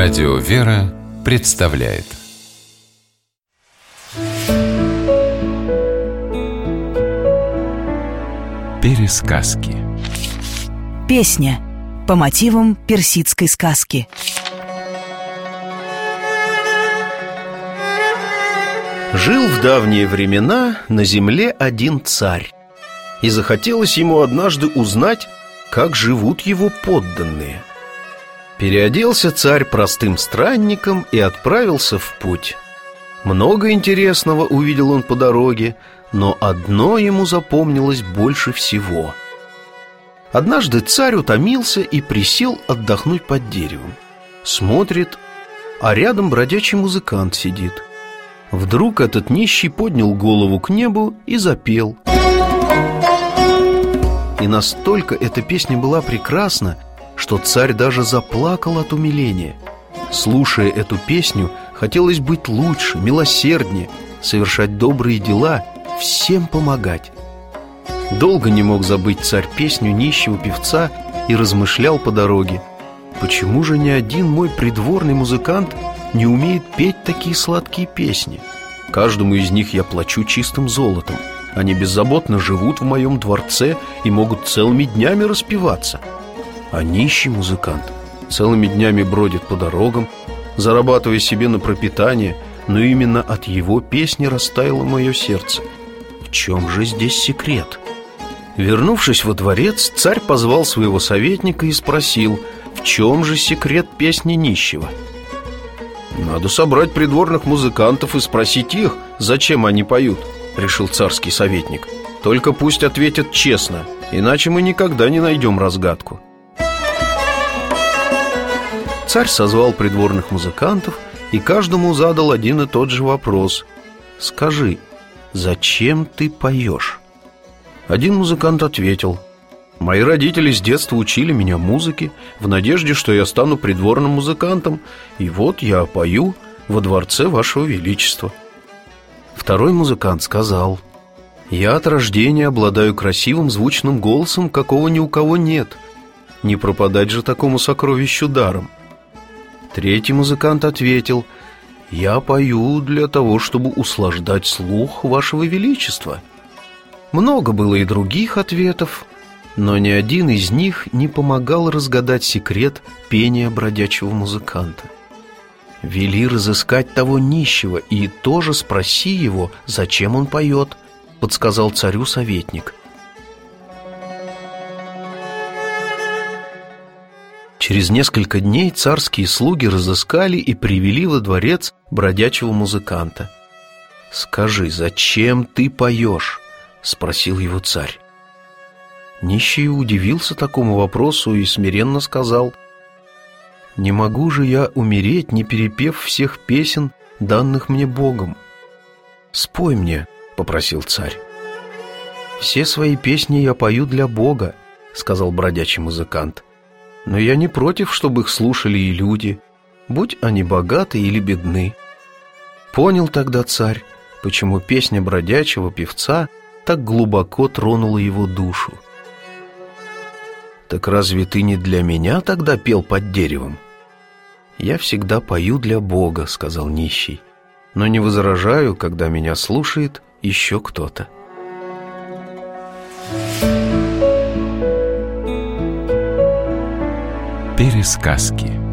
Радио «Вера» представляет. Пересказки. Песня по мотивам персидской сказки. Жил в давние времена на земле один царь И захотелось ему однажды узнать, как живут его подданные Переоделся царь простым странником и отправился в путь. Много интересного увидел он по дороге Но одно ему запомнилось больше всего. Однажды царь утомился и присел отдохнуть под деревом. Смотрит, а рядом бродячий музыкант сидит – Вдруг этот нищий поднял голову к небу и запел. И настолько эта песня была прекрасна, что царь даже заплакал от умиления. Слушая эту песню, хотелось быть лучше, милосерднее, совершать добрые дела, всем помогать. Долго не мог забыть царь песню нищего певца и размышлял по дороге. Почему же ни один мой придворный музыкант не умеет петь такие сладкие песни. Каждому из них я плачу чистым золотом. Они беззаботно живут в моем дворце и могут целыми днями распеваться. А нищий музыкант целыми днями бродит по дорогам, зарабатывая себе на пропитание, но именно от его песни растаяло мое сердце. В чем же здесь секрет? Вернувшись во дворец, царь позвал своего советника и спросил, в чем же секрет песни нищего – «Надо собрать придворных музыкантов и спросить их, зачем они поют», — решил царский советник. «Только пусть ответят честно, иначе мы никогда не найдем разгадку». Царь созвал придворных музыкантов и каждому задал один и тот же вопрос. «Скажи, зачем ты поешь?» Один музыкант ответил – Мои родители с детства учили меня музыке в надежде, что я стану придворным музыкантом, и вот я пою во дворце вашего величества. Второй музыкант сказал, «Я от рождения обладаю красивым звучным голосом, какого ни у кого нет. Не пропадать же такому сокровищу даром». Третий музыкант ответил, «Я пою для того, чтобы услаждать слух вашего величества». Много было и других ответов, но ни один из них не помогал разгадать секрет пения бродячего музыканта. Вели разыскать того нищего и тоже спроси его, зачем он поет, подсказал царю советник. Через несколько дней царские слуги разыскали и привели во дворец бродячего музыканта. «Скажи, зачем ты поешь?» — спросил его царь. Нищий удивился такому вопросу и смиренно сказал «Не могу же я умереть, не перепев всех песен, данных мне Богом». «Спой мне», — попросил царь. «Все свои песни я пою для Бога», — сказал бродячий музыкант. «Но я не против, чтобы их слушали и люди, будь они богаты или бедны». Понял тогда царь, почему песня бродячего певца так глубоко тронула его душу. «Так разве ты не для меня тогда пел под деревом?» «Я всегда пою для Бога», — сказал нищий, «но не возражаю, когда меня слушает еще кто-то». Пересказки